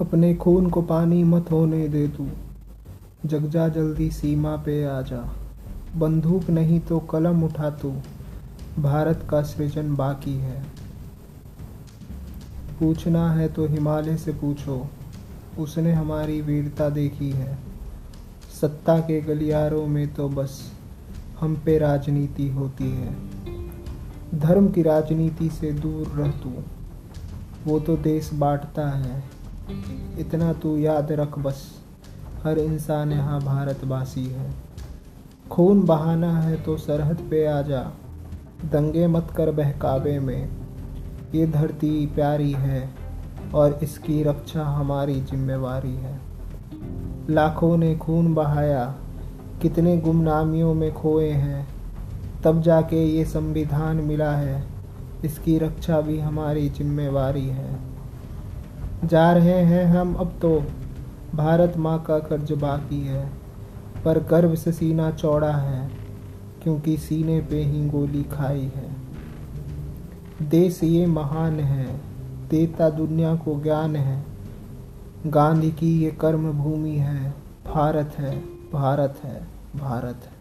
अपने खून को पानी मत होने दे तू। जग जा जल्दी सीमा पे आ जा। बंदूक नहीं तो कलम उठा तू। भारत का सृजन बाकी है। पूछना है तो हिमालय से पूछो। उसने हमारी वीरता देखी है। सत्ता के गलियारों में तो बस हम पे राजनीति होती है। धर्म की राजनीति से दूर रह तू। वो तो देश बांटता है। इतना तू याद रख बस। हर इंसान यहाँ भारतवासी है। खून बहाना है तो सरहद पे आ जा। दंगे मत कर बहकावे में। ये धरती प्यारी है और इसकी रक्षा हमारी जिम्मेवारी है। लाखों ने खून बहाया, कितने गुमनामियों में खोए हैं। तब जाके ये संविधान मिला है, इसकी रक्षा भी हमारी जिम्मेवारी है। जा रहे हैं हम अब तो। भारत माँ का कर्ज बाकी है, पर गर्व से सीना चौड़ा है, क्योंकि सीने पे ही गोली खाई है। देश ये महान है देता दुनिया को ज्ञान है। गांधी की ये कर्म भूमि है, भारत है भारत है भारत है।